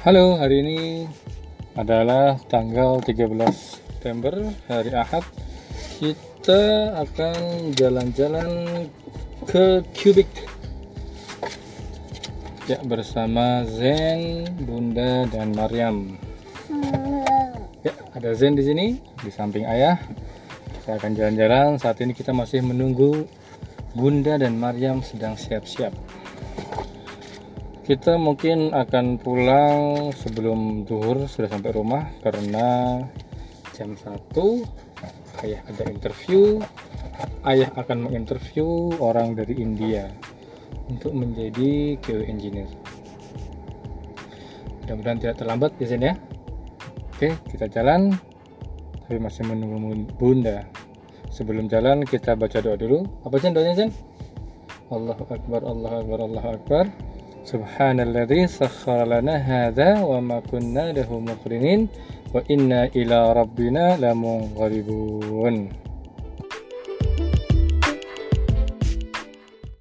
Halo, hari ini adalah tanggal 13 September, hari Ahad. Kita akan jalan-jalan ke Cubic. Ya, bersama Zen, Bunda, dan Maryam. Ya, ada Zen di sini, di samping ayah. Kita akan jalan-jalan. Saat ini kita masih menunggu Bunda dan Maryam sedang siap-siap kita mungkin akan pulang sebelum duhur sudah sampai rumah karena jam 1 ayah ada interview ayah akan menginterview orang dari India untuk menjadi QA engineer. Mudah-mudahan tidak terlambat di sini ya? Oke kita jalan tapi masih menunggu bunda. Sebelum jalan kita baca doa dulu. Apa sih doanya Jen? Allahu Akbar Allahu Akbar Allahu Akbar سبحان الذي سخر لنا هذا وما كنا له مقرنين وإنا إلى ربنا لمنقلبون.